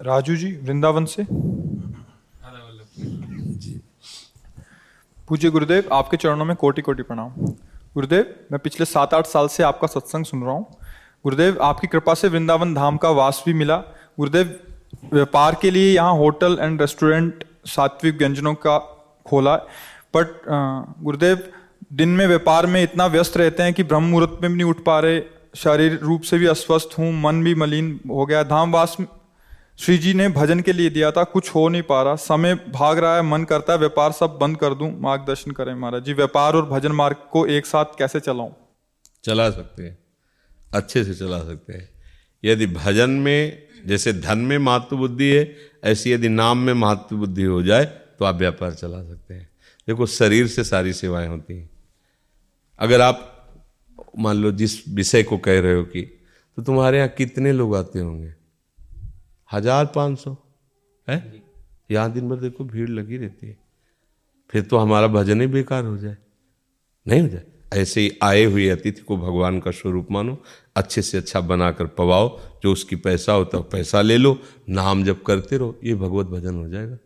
राजू जी वृंदावन से? पूज्य गुरुदेव आपके चरणों में कोटि कोटि प्रणाम। गुरुदेव मैं पिछले सात आठ साल से आपका सत्संग सुन रहा हूँ। गुरुदेव आपकी कृपा से वृंदावन धाम का वास भी मिला। गुरुदेव व्यापार के लिए यहाँ होटल एंड रेस्टोरेंट सात्विक व्यंजनों का खोला बट गुरुदेव दिन में व्यापार में इतना व्यस्त रहते हैं कि ब्रह्म मुहूर्त में भी नहीं उठ पा रहे। शारीरिक रूप से भी अस्वस्थ हूँ मन भी मलिन हो गया। धामवास में श्री जी ने भजन के लिए दिया था, कुछ हो नहीं पा रहा। समय भाग रहा है, मन करता है, व्यापार सब बंद कर दूँ। मार्गदर्शन करें महाराज जी, व्यापार और भजन मार्ग को एक साथ कैसे चलाऊं? चला सकते हैं। अच्छे से चला सकते हैं। यदि भजन में, जैसे धन में महत्व बुद्धि है, ऐसी यदि नाम में महत्व बुद्धि हो जाए तो आप व्यापार चला सकते हैं। देखो, शरीर से सारी सेवाएँ होती हैं। अगर आप, मान लो जिस विषय को कह रहे हो कि तो तुम्हारे यहाँ कितने लोग आते होंगे? हज़ार पाँच सौ। है? यहाँ दिन भर देखो भीड़ लगी रहती है। फिर तो हमारा भजन ही बेकार हो जाए। नहीं हो जाए? ऐसे ही आए हुए अतिथि को भगवान का स्वरूप मानो अच्छे से अच्छा बनाकर पवाओ जो उसकी पैसा होता है पैसा ले लो नाम जब करते रहो ये भगवत भजन हो जाएगा।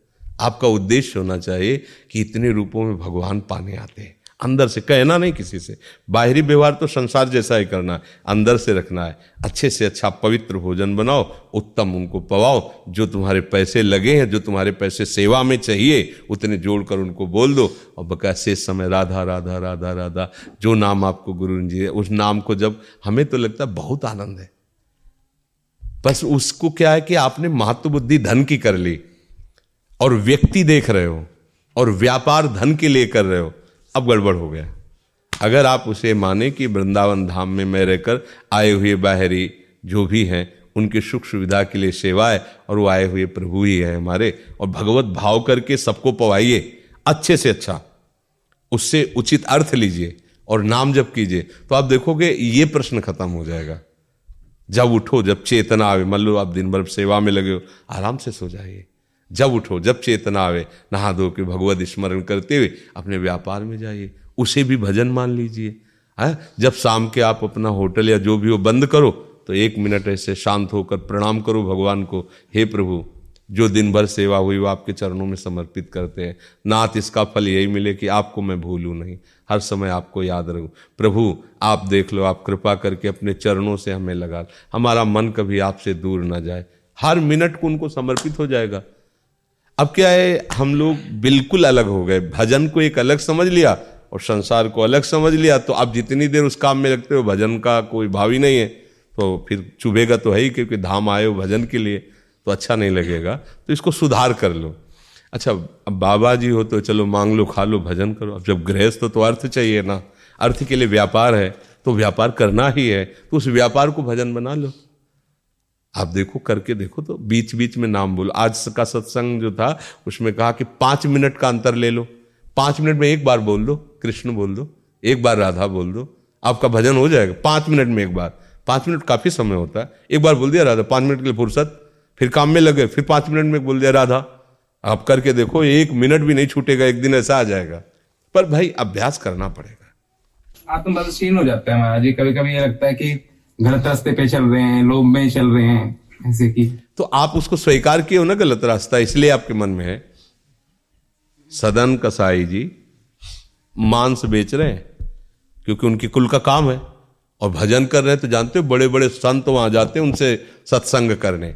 आपका उद्देश्य होना चाहिए कि इतने रूपों में भगवान पाने आते हैं। अंदर से, कहना नहीं किसी से। बाहरी व्यवहार तो संसार जैसा ही करना है, अंदर से रखना है। अच्छे से अच्छा पवित्र भोजन बनाओ, उत्तम उनको पवाओ। जो तुम्हारे पैसे लगे हैं, जो तुम्हारे पैसे सेवा में चाहिए, उतने जोड़कर उनको बोल दो। और बका, शेष समय, राधा राधा राधा राधा। जो नाम आपको गुरु जी है, उस नाम को जब, हमें तो लगता है बहुत आनंद है। बस उसको क्या है कि आपने महत्व बुद्धि धन की कर ली। और व्यक्ति देख रहे हो, और व्यापार धन के लिए कर रहे हो। अब गड़बड़ हो गया। अगर आप उसे माने कि वृंदावन धाम में मैं रहकर आए हुए बाहरी जो भी हैं, उनके सुख सुविधा के लिए सेवा है और वो आए हुए प्रभु ही है हमारे, और भगवत भाव करके सबको पवाइए, अच्छे से अच्छा उससे उचित अर्थ लीजिए और नाम जब कीजिए तो आप देखोगे ये प्रश्न खत्म हो जाएगा। जब उठो, जब चेतना आवे, मान लो आप दिन भर सेवा में लगे हो, आराम से सो जाइए। जब उठो, जब चेतना आवे, नहा धो के भगवत स्मरण करते हुए अपने व्यापार में जाइए, उसे भी भजन मान लीजिए। है, जब शाम के आप अपना होटल या जो भी हो बंद करो तो एक मिनट ऐसे शांत होकर प्रणाम करो भगवान को, हे प्रभु, जो दिन भर सेवा हुई वो आपके चरणों में समर्पित करते हैं। नाथ इसका फल यही मिले कि आपको मैं भूलूँ नहीं। हर समय आपको याद रखूँ। प्रभु, आप देख लो, आप कृपा करके अपने चरणों से हमें लगा हमारा मन कभी आपसे दूर ना जाए। हर मिनट को उनको समर्पित हो जाएगा। अब क्या है, हम लोग बिल्कुल अलग हो गए। भजन को एक अलग समझ लिया और संसार को अलग समझ लिया। तो आप जितनी देर उस काम में लगते हो, भजन का कोई भाव ही नहीं है। तो फिर चुभेगा तो है ही, क्योंकि धाम आए हो भजन के लिए तो अच्छा नहीं लगेगा। तो इसको सुधार कर लो। अच्छा अब बाबा जी हो तो चलो मांग लो, खा लो, भजन करो। अब जब गृहस्थ हो तो अर्थ चाहिए ना। अर्थ के लिए व्यापार है तो व्यापार करना ही है। तो उस व्यापार को भजन बना लो। आप देखो, करके देखो तो बीच बीच में नाम बोलो। आज का सत्संग जो था, उसमें कहा कि पाँच मिनट का अंतर ले लो। पाँच मिनट में एक बार बोल दो, कृष्ण बोल दो, एक बार राधा बोल दो, आपका भजन हो जाएगा। पाँच मिनट में एक बार। पाँच मिनट काफ़ी समय होता है। एक बार बोल दिया राधा, पाँच मिनट के लिए फुर्सत, फिर काम में लगे, फिर पाँच मिनट में बोल दिया राधा। आप करके देखो, एक मिनट भी नहीं छूटेगा, एक दिन ऐसा आ जाएगा। पर भाई, अभ्यास करना पड़ेगा। आत्मबदशीन हो जाता है महाराज जी। कभी कभी ये लगता है कि गलत रास्ते पे चल रहे हैं, लोभ में चल रहे हैं, ऐसे की। तो आप उसको स्वीकार किए हो ना गलत रास्ता, इसलिए आपके मन में है। सदन कसाई जी, मांस बेच रहे हैं, क्योंकि उनकी कुल का काम है। और भजन कर रहे हैं तो जानते हो बड़े बड़े संत वहाँ जाते हैं उनसे सत्संग करने।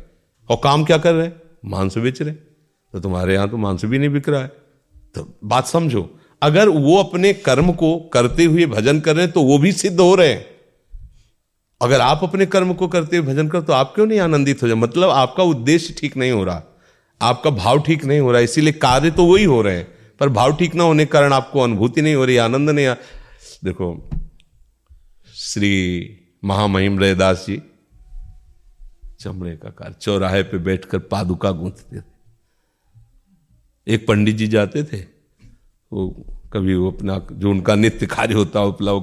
और काम क्या कर रहे हैं? मांस बेच रहे तो तुम्हारे यहाँ तो मांस भी नहीं बिक रहा है। तो बात समझो, अगर वो अपने कर्म को करते हुए भजन कर रहे हैं तो वो भी सिद्ध हो रहे हैं। अगर आप अपने कर्म को करते हुए भजन कर तो आप क्यों नहीं आनंदित हो जाए? मतलब आपका उद्देश्य ठीक नहीं हो रहा। आपका भाव ठीक नहीं हो रहा, इसीलिए कार्य तो वही हो रहे हैं। पर भाव ठीक ना होने के कारण आपको अनुभूति नहीं हो रही, आनंद नहीं आ देखो, श्री महामहिम रैदास जी चमड़े का कार, चौराहे पे बैठकर पादुका गूंथते थे। एक पंडित जी जाते थे, वो कभी वो अपना, जो उनका नित्य कार्य होता उपलव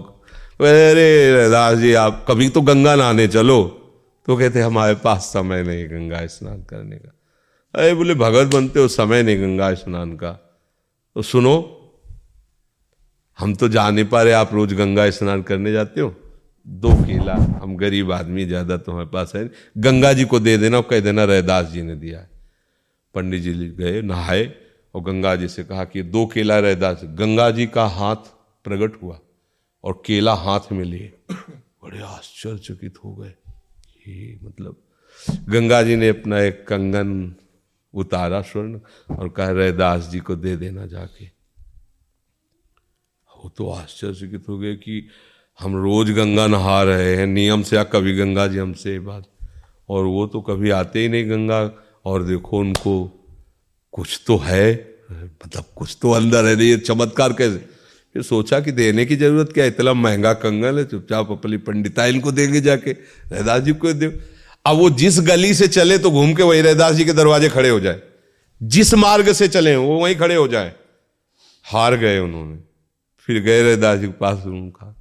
अरे, दास जी, आप कभी तो गंगा नहाने चलो। तो कहते, हमारे पास समय नहीं गंगा स्नान करने का। अरे, बोले, भगत बनते हो, समय नहीं गंगा स्नान का। तो सुनो, हम तो जा नहीं पा रहे, आप रोज गंगा स्नान करने जाते हो। दो केला, हम गरीब आदमी, ज़्यादा तो हमारे पास है गंगा जी को दे देना, कह देना रैदास जी ने दिया है। पंडित जी गए, नहाए, और गंगा जी से कहा कि, दो केला रैदास गंगा जी का हाथ प्रकट हुआ। और केला हाथ में लिए। बड़े आश्चर्यचकित हो गए। ये मतलब गंगा जी ने अपना एक कंगन उतारा स्वर्ण और कहा रैदास जी को दे देना जाके। वो तो आश्चर्यचकित हो गए कि हम रोज गंगा नहा रहे हैं। नियम से या कभी गंगा जी हमसे ये बात। और वो तो कभी आते ही नहीं गंगा। और देखो उनको, कुछ तो है। मतलब कुछ तो अंदर है ये चमत्कार कैसे? फिर सोचा कि देने की ज़रूरत क्या इतना महँगा कंगन है, चुपचाप अपनी पंडिता इनको देंगे जाके। रहदास जी को दे। अब वो जिस गली से चले तो घूम के वही रहदास जी के दरवाजे खड़े हो जाए। जिस मार्ग से चले वो वहीं खड़े हो जाए। हार गए उन्होंने। फिर गए रहदास जी के पास उनका।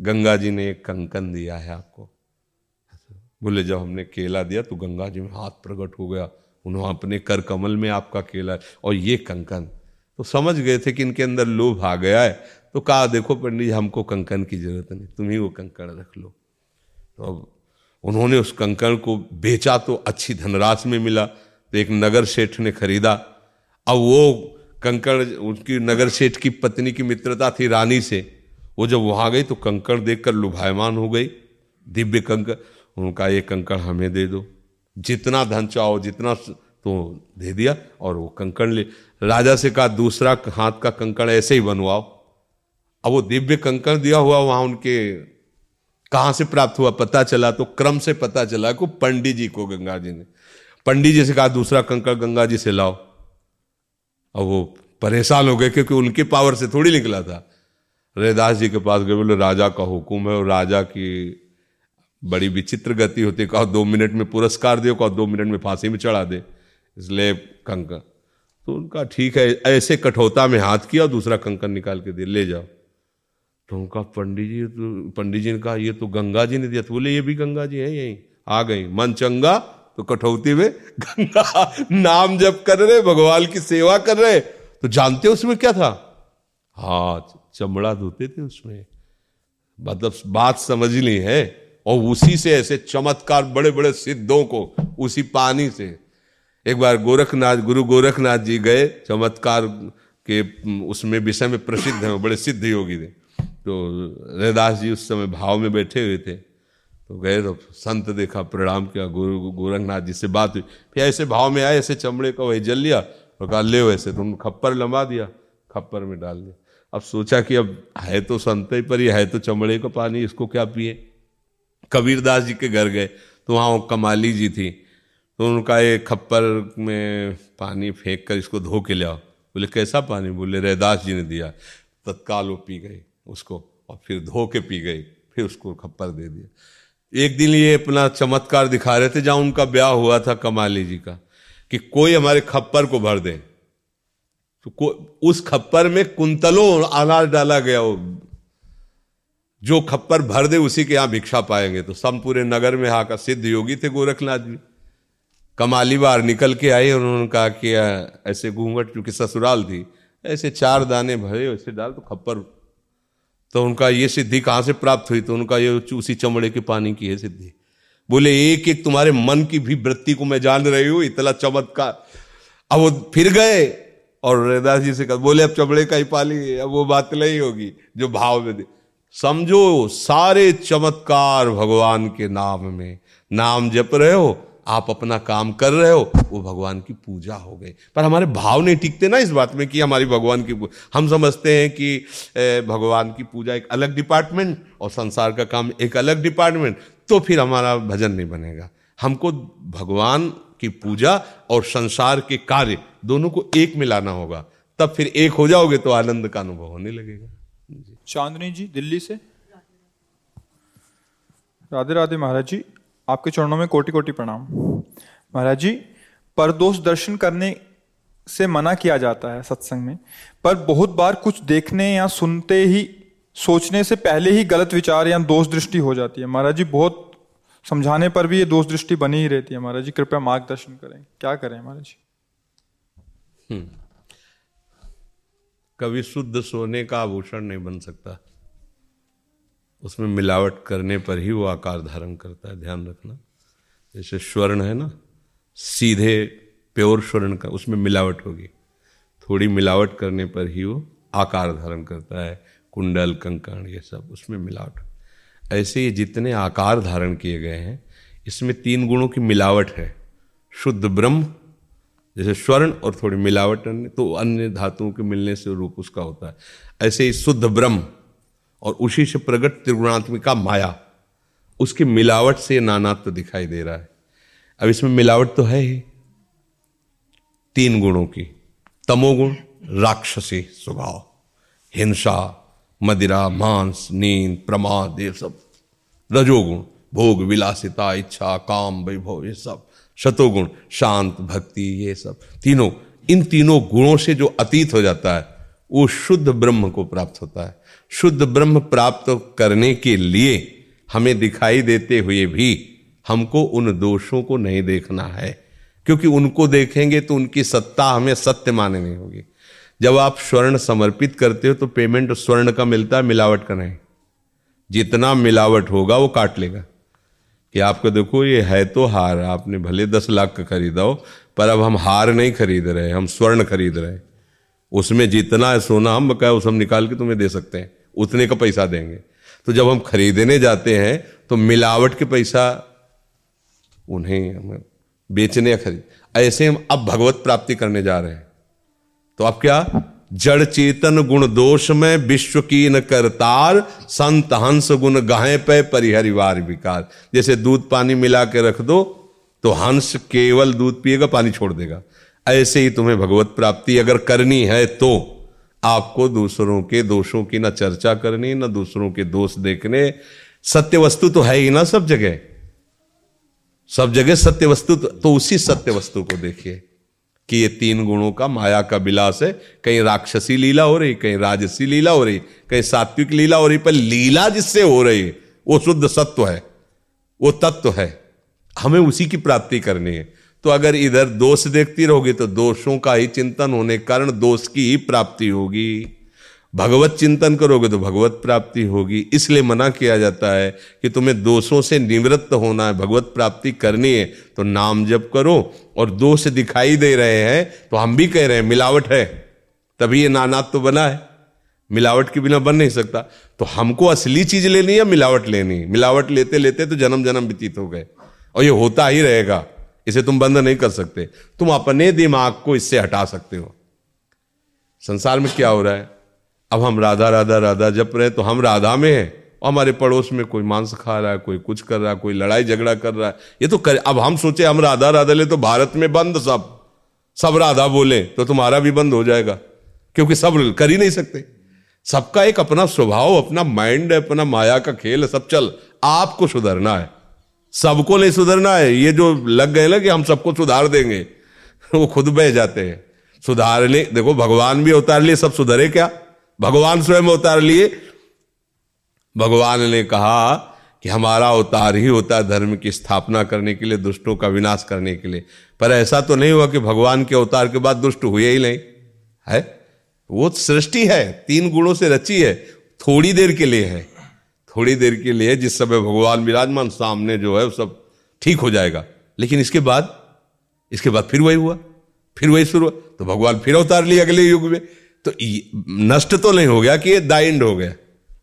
गंगा जी ने एक कंकन दिया है आपको। बोले, जब हमने केला दिया तो गंगा जी में हाथ प्रकट हो गया। उन्होंने अपने कर कमल में आपका केला। और ये कंकन तो समझ गए थे कि इनके अंदर लोभ आ गया है। तो कहा, देखो पंडित जी, हमको कंकन की ज़रूरत नहीं, तुम ही वो कंकण रख लो। तो अब उन्होंने उस कंकण को बेचा तो अच्छी धनराशि में मिला तो एक नगर सेठ ने खरीदा। अब वो कंकण, उनकी नगर सेठ की पत्नी की मित्रता थी रानी से। वो जब वहाँ गई तो कंकड़ देखकर लुभायमान हो गई। दिव्य कंकड़ उनका, ये कंकड़ हमें दे दो। जितना धन चाहो, जितना तो दे दिया और वो कंकड़ ले राजा से कहा, दूसरा हाथ का कंकड़ ऐसे ही बनवाओ। अब वो दिव्य कंकड़ दिया हुआ वहाँ उनके कहाँ से प्राप्त हुआ पता चला तो क्रम से पता चला को पंडित जी को गंगा जी ने। पंडित जी से कहा, दूसरा कंकड़ गंगा जी से लाओ। और वो परेशान हो गए क्योंकि उनके पावर से थोड़ी निकला था। रैदास जी के पास गए, बोले, राजा का हुक्म है और राजा की बड़ी विचित्र गति होती कहा, दो मिनट में पुरस्कार दो कहा, दो मिनट में फांसी में चढ़ा दे। इसलिए कंकन तो उनका ठीक है, ऐसे कठोता में हाथ किया दूसरा कंकन निकाल के दे ले जाओ। तो उनका पंडित जी तो पंडित जी ने कहा, ये तो गंगा जी ने दिया। तो बोले, ये भी गंगा जी है, यही आ गई। मन चंगा तो कठौती में गंगा नाम जप कर रहे, भगवान की सेवा कर रहे। तो जानते उसमें क्या था? हाँ चमड़ा धोते थे उसमें। मतलब बात समझ ली, है? और उसी से ऐसे चमत्कार बड़े बड़े सिद्धों को, उसी पानी से एक बार गोरखनाथ, गुरु गोरखनाथ जी गए, चमत्कार के उसमें विषय में प्रसिद्ध हैं बड़े सिद्ध योगी थे। तो रैदास जी उस समय भाव में बैठे हुए थे। तो गए तो संत देखा, प्रणाम किया, गुरु, गोरखनाथ जी से बात हुई। फिर ऐसे भाव में आए, ऐसे चमड़े का वही जल लिया और कहा, ले वैसे तुम खप्पर लंबा दिया, खप्पर में डाल दिया। अब सोचा कि अब है तो संत ही पर ही तो चमड़े का पानी, इसको क्या पिए? कबीरदास जी के घर गए तो वहाँ कमाली जी थी। तो उनका एक खप्पर में पानी फेंक कर इसको धो के ले आओ। बोले कैसा पानी? बोले रैदास जी ने दिया। तत्काल वो पी गए उसको और फिर धो के पी गई फिर उसको खप्पर दे दिया। एक दिन ये अपना चमत्कार दिखा रहे थे जहाँ उनका ब्याह हुआ था कमाली जी का कि कोई हमारे खप्पर को भर दे। तो को, उस खप्पर में कुंतलों अनाज डाला गया वो जो खप्पर भर दे उसी के यहाँ भिक्षा पाएँगे। तो सम पूरे नगर में आकर सिद्ध योगी थे गोरखनाथ जी। कमाली बार निकल के आई और उन्होंने कहा कि ऐसे घूंघट क्योंकि ससुराल थी, ऐसे चार दाने भरे, ऐसे डाल तो खप्पर। तो उनका ये सिद्धि कहाँ से प्राप्त हुई? तो उनका ये उसी चमड़े के पानी की है सिद्धि। बोले, एक एक तुम्हारे मन की भी वृत्ति को मैं जान रही हूँ, इतना चमत्कार। अब वो फिर गए और रैदास जी से कहा, बोले, अब चमड़े का ही पाली, अब वो बात नहीं होगी, जो भाव में समझो, सारे चमत्कार भगवान के नाम में, नाम जप रहे हो आप अपना काम कर रहे हो, वो भगवान की पूजा हो गई। पर हमारे भाव नहीं टिकते ना इस बात में कि हमारी भगवान की हम समझते हैं कि भगवान की पूजा एक अलग डिपार्टमेंट और संसार का काम एक अलग डिपार्टमेंट तो फिर हमारा भजन नहीं बनेगा। हमको भगवान की पूजा और संसार के कार्य दोनों को एक में लाना होगा। तब फिर एक हो जाओगे तो आनंद का अनुभव होने लगेगा। चांदनी जी, दिल्ली से? राधे राधे महाराज जी। आपके चरणों में कोटि कोटि प्रणाम। महाराज जी परदोष दर्शन करने से मना किया जाता है सत्संग में, पर बहुत बार कुछ देखने या सुनते ही, सोचने से पहले ही गलत विचार या दोष दृष्टि हो जाती है। महाराज जी, बहुत समझाने पर भी ये दोष दृष्टि बनी ही रहती है। महाराज जी, कृपया मार्गदर्शन करें। क्या करें महाराज जी? हम्म। कभी शुद्ध सोने का आभूषण नहीं बन सकता। उसमें मिलावट करने पर ही वो आकार धारण करता है, ध्यान रखना। जैसे स्वर्ण है ना, सीधे प्योर स्वर्ण का उसमें मिलावट होगी। थोड़ी मिलावट करने पर ही वो आकार धारण करता है, कुंडल, कंकण, ये सब उसमें मिलावट। ऐसे ही जितने आकार धारण किए गए हैं, इसमें तीन गुणों की मिलावट है। शुद्ध ब्रह्म, जैसे स्वर्ण और थोड़ी मिलावट अन्य तो अन्य धातुओं के मिलने से रूप उसका होता है। ऐसे ही शुद्ध ब्रह्म और उसी से प्रगट त्रिगुणात्मिका माया, उसकी मिलावट से नानात्व दिखाई दे रहा है। अब इसमें मिलावट तो है ही। तीन गुणों की। तमोगुण, राक्षसी स्वभाव, हिंसा, मदिरा, मांस, नींद, प्रमाद, ये सब। रजोगुण, भोग, विलासिता, इच्छा, काम, वैभव, ये सब। शतोगुण, शांत, भक्ति, ये सब। तीनों, इन तीनों गुणों से जो अतीत हो जाता है, वो शुद्ध ब्रह्म को प्राप्त होता है। शुद्ध ब्रह्म प्राप्त करने के लिए हमें दिखाई देते हुए भी हमको उन दोषों को नहीं देखना है। क्योंकि उनको देखेंगे तो उनकी सत्ता हमें सत्य माने नहीं होगी। जब आप स्वर्ण समर्पित करते हो तो पेमेंट स्वर्ण का मिलता है, मिलावट का नहीं। जितना मिलावट होगा वो काट लेगा। कि आपको देखो, ये है तो हार, आपने भले दस लाख का खरीदा हो, पर अब हम हार नहीं खरीद रहे, हम स्वर्ण खरीद रहे। उसमें जितना है सोना हम बकाया उस हम निकाल के तुम्हें दे सकते हैं। उतने का पैसा देंगे। तो जब हम खरीदने जाते हैं तो मिलावट के पैसा उन्हें बेचने या खरीद, ऐसे हम अब भगवत प्राप्ति करने जा रहे हैं। तो अब क्या? जड़ चेतन गुण दोष में विश्व की न करतार, संत हंस गुण गाहे पे परिहरिवार विकार। जैसे दूध पानी मिला के रख दो तो हंस केवल दूध पिएगा, पानी छोड़ देगा। ऐसे ही तुम्हें भगवत प्राप्ति अगर करनी है तो। आपको दूसरों के दोषों की ना चर्चा करनी ना दूसरों के दोष देखने। सत्य वस्तु तो है ही ना सब जगह। सब जगह सत्य वस्तु तो, तो उसी सत्य वस्तु को देखिए कि ये तीन गुणों का माया का विलास है। कहीं राक्षसी लीला हो रही कहीं राजसी लीला हो रही कहीं सात्विक लीला हो रही पर लीला जिससे हो रही वो शुद्ध सत्व है वो तत्व है। हमें उसी की प्राप्ति करनी है। तो अगर इधर दोष देखती रहोगे तो दोषों का ही चिंतन होने के कारण दोष की ही प्राप्ति होगी। भगवत चिंतन करोगे तो भगवत प्राप्ति होगी। इसलिए मना किया जाता है कि तुम्हें दोषों से निवृत्त होना है, भगवत प्राप्ति करनी है तो नाम जप करो और दोष दिखाई दे रहे हैं तो हम भी कह रहे हैं, मिलावट है। तभी ये नानात तो बना है। मिलावट के बिना बन नहीं सकता। तो हमको असली चीज़ लेनी है मिलावट लेनी मिलावट लेते लेते तो जन्म जन्म व्यतीत हो गए। और ये होता ही रहेगा। इसे तुम बंद नहीं कर सकते। तुम अपने दिमाग को इससे हटा सकते हो। संसार में क्या हो रहा है? अब हम राधा राधा राधा जप रहे तो हम राधा में हैं और हमारे पड़ोस में कोई मांस खा रहा है, कोई कुछ कर रहा है, कोई लड़ाई झगड़ा कर रहा है। ये तो कर, अब हम सोचे हम राधा राधा ले तो भारत में बंद सब। सब राधा बोले तो तुम्हारा भी बंद हो जाएगा। क्योंकि सब कर ही नहीं सकते। सबका एक अपना स्वभाव, अपना माइंड अपना माया का खेल सब चल, आपको सुधरना है। सबको नहीं सुधरना है। ये जो लग गए ना कि हम सबको सुधार देंगे, वो खुद बह जाते हैं। सुधारने, देखो, भगवान भी उतार लिए, सब सुधरे क्या? भगवान स्वयं उतार लिए। भगवान ने कहा कि हमारा अवतार ही होता है धर्म की स्थापना करने के लिए, दुष्टों का विनाश करने के लिए। पर ऐसा तो नहीं हुआ कि भगवान के अवतार के बाद दुष्ट हुए ही नहीं। है? वो सृष्टि है, तीन गुणों से रची है, थोड़ी देर के लिए है। थोड़ी देर के लिए जिस समय भगवान विराजमान सामने जो है सब ठीक हो जाएगा। लेकिन इसके बाद इसके बाद फिर वही हुआ, फिर वही शुरू तो भगवान फिर उतार लिया अगले युग में। तो नष्ट तो नहीं हो गया कि ये दाइंड हो गया,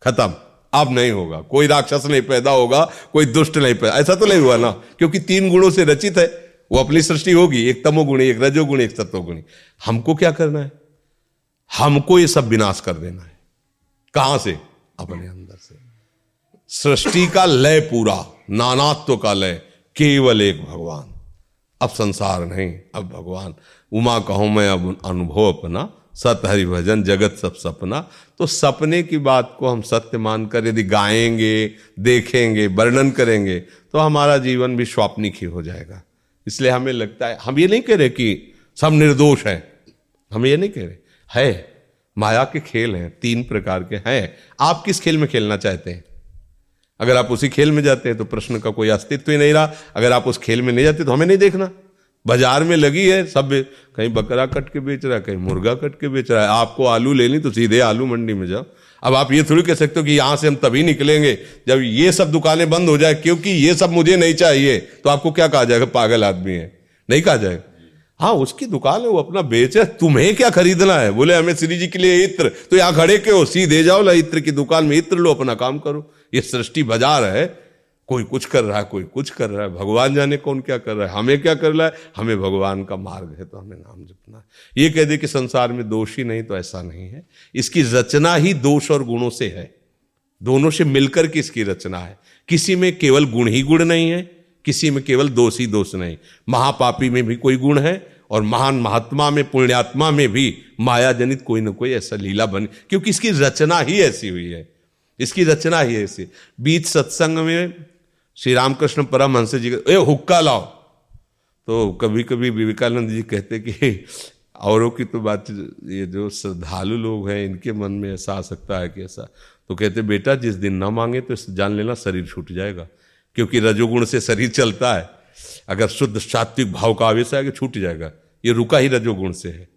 खत्म। अब नहीं होगा। कोई राक्षस नहीं पैदा होगा, कोई दुष्ट नहीं पैदा। ऐसा तो नहीं हुआ ना, क्योंकि तीन गुणों से रचित है। वो अपनी सृष्टि होगी, एक तमोगुणी, एक रजोगुणी, एक सत्वगुणी। हमको क्या करना है? हमको ये सब विनाश कर देना है। कहाँ से? अपने अंदर से। सृष्टि का लय पूरा, नानात्व का लय, केवल एक भगवान। अब संसार नहीं, अब भगवान। उमा कहूँ मैं अब अनुभव अपना, सत हरि भजन, जगत सब सपना। तो सपने की बात को हम सत्य मानकर यदि गाएँगे, देखेंगे, वर्णन करेंगे तो हमारा जीवन भी स्वाप्निक ही हो जाएगा। इसलिए हमें लगता है, हम ये नहीं कह रहे कि सब निर्दोष है। हम ये नहीं कह रहे। है, माया के खेल हैं, तीन प्रकार के हैं। आप किस खेल में खेलना चाहते हैं? अगर आप उसी खेल में जाते हैं तो प्रश्न का कोई अस्तित्व ही नहीं रहा। अगर आप उस खेल में नहीं जाते तो हमें नहीं देखना। बाज़ार में लगी है, सब कहीं बकरा कट के बेच रहा है, कहीं मुर्गा कट के बेच रहा है। आपको आलू लेनी तो सीधे आलू मंडी में जाओ। अब आप ये थोड़ी कह सकते हो कि यहाँ से हम तभी निकलेंगे जब ये सब दुकानें बंद हो जाए, क्योंकि ये सब मुझे नहीं चाहिए। तो आपको क्या कहा जाएगा? पागल आदमी है। नहीं कहा जाएगा। हाँ उसकी दुकान है, वो अपना बेचे तुम्हें क्या खरीदना है? बोले, हमें श्री जी के लिए इत्र। तो यहाँ खड़े के हो? सीधे जाओ ला इत्र की दुकान में इत्र लो, अपना काम करो। ये सृष्टि बाज़ार है, कोई कुछ कर रहा है, कोई कुछ कर रहा है, भगवान जाने कौन क्या कर रहा है, हमें क्या कर रहा है, हमें भगवान का मार्ग है तो हमें नाम जपना है। ये कह दे कि संसार में दोष ही नहीं तो ऐसा नहीं है। इसकी रचना ही दोष और गुणों से है। दोनों से मिलकर के इसकी रचना है? किसी में केवल गुण ही गुण नहीं है, किसी में केवल दोष ही दोष नहीं। महापापी में भी कोई गुण है और महान महात्मा में, पुण्यात्मा में भी माया जनित कोई ना कोई ऐसा लीला बनी, क्योंकि इसकी रचना ही ऐसी हुई है। इसकी रचना ही है ऐसी। बीच सत्संग में श्री रामकृष्ण परमहंस जी ए, हुक्का लाओ। तो कभी कभी विवेकानंद जी कहते कि, औरों की तो बात, ये जो श्रद्धालु लोग हैं, इनके मन में ऐसा आ सकता है कि ऐसा। तो कहते, बेटा, जिस दिन ना मांगे तो जान लेना, शरीर छूट जाएगा, क्योंकि रजोगुण से शरीर चलता है। अगर शुद्ध सात्विक भाव का आवेश आएगा, छूट जाएगा। ये रुका ही रजोगुण से है।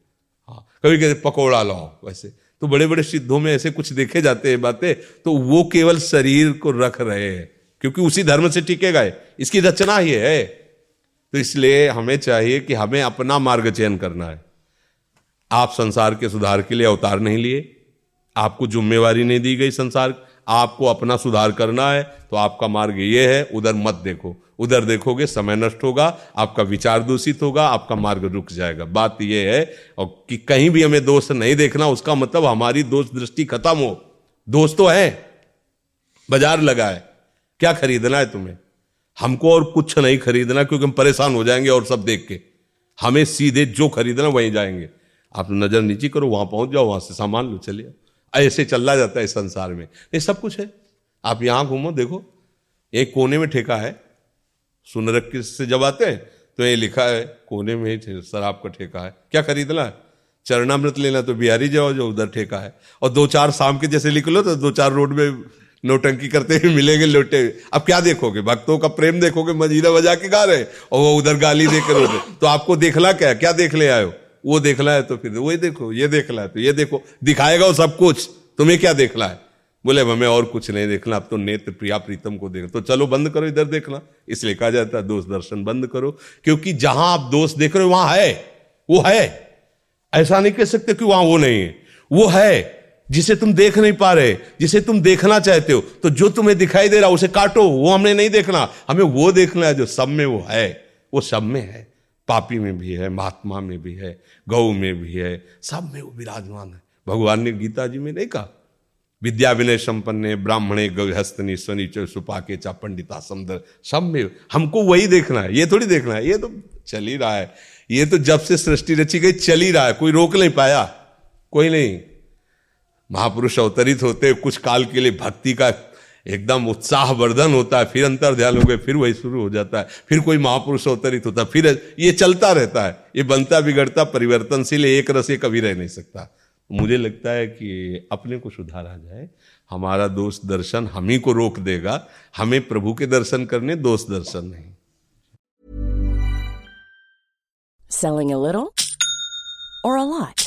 हाँ कभी कहते, पकौड़ा लाओ, वैसे। तो बड़े बड़े सिद्धों में ऐसे कुछ देखे जाते हैं बातें तो वो केवल शरीर को रख रहे हैं, क्योंकि उसी धर्म से टिकेगा इसकी रचना ही है। तो इसलिए हमें चाहिए कि हमें अपना मार्ग चयन करना है। आप संसार के सुधार के लिए अवतार नहीं लिए। आपको जिम्मेवारी नहीं दी गई संसार, आपको अपना सुधार करना है तो आपका मार्ग ये है, उधर मत देखो। उधर देखोगे समय नष्ट होगा, आपका विचार दूषित होगा, आपका मार्ग रुक जाएगा। बात यह है, और कि कहीं भी हमें दोष नहीं देखना, उसका मतलब हमारी दोष दृष्टि खत्म हो। दोष तो है। बाज़ार लगा है क्या खरीदना है तुम्हें? हमको और कुछ नहीं खरीदना, क्योंकि हम परेशान हो जाएँगे और सब देख के। हमें सीधे जो खरीदना, वहीं जाएँगे। आप नज़र नीचे करो, वहाँ पहुँच जाओ, वहाँ से सामान लो, चलिए। ऐसे चलना जाता है संसार में। ये सब कुछ है। आप यहाँ घूमो, देखो। एक कोने में ठेका है। सुनरक से जब आते हैं? तो ये लिखा है, कोने में ही शराब का ठेका है। क्या खरीदना है? चरणामृत लेना तो बिहारी जाओ, जो उधर ठेका है। और दो चार शाम के जैसे लिख लो तो दो चार रोड में नोटंकी करते हुए मिलेंगे, लोटे अब क्या देखोगे? भक्तों का प्रेम देखोगे मजीरा बजा के गा रहे और वो उधर गाली देकर कर तो आपको देखना क्या क्या देख ले आयो वो देखना है तो फिर वही देखो, ये देखना है तो ये देखो। दिखाएगा वो सब कुछ। तुम्हें क्या देखना है? बोले, अब हमें और कुछ नहीं देखना, अब तो नेत्र प्रिया प्रीतम को देख तो चलो बंद करो, इधर देखना। इसलिए कहा जाता है दोस्त दर्शन बंद करो, क्योंकि जहाँ आप दोस्त देख रहे हो, वहाँ है, वो है। ऐसा नहीं कह सकते कि वहाँ वो नहीं है, वो है, जिसे तुम देख नहीं पा रहे, जिसे तुम देखना चाहते हो। तो जो तुम्हें दिखाई दे रहा उसे काटो, वो हमने नहीं देखना। हमें वो देखना है जो सब में वो है, वो सब में है। पापी में भी है, महात्मा में भी है गौ में भी है, सब में वो विराजमान है। भगवान ने गीता जी में नहीं कहा विद्या विनय संपन्न ब्राह्मणे गहस्तनी स्वनी सुपाके चा पंडिता, समदर सब में हमको वही देखना है, ये थोड़ी देखना है, ये तो चल ही रहा है। ये तो जब से सृष्टि रची गई, चल ही रहा है, कोई रोक नहीं पाया, कोई नहीं। महापुरुष अवतरित होते, कुछ काल के लिए भक्ति का एकदम उत्साह वर्धन होता है, फिर अंतर ध्यान हो गए, फिर वही शुरू हो जाता है, फिर कोई महापुरुष अवतरित होता है फिर ये चलता रहता है। ये बनता, बिगड़ता, परिवर्तनशील, एक रस ये कभी रह नहीं सकता। मुझे लगता है कि अपने को सुधारा जाए। हमारा दोस्त दर्शन हम ही को रोक देगा। हमें प्रभु के दर्शन करने, दोस्त दर्शन नहीं। Selling a little or a lot?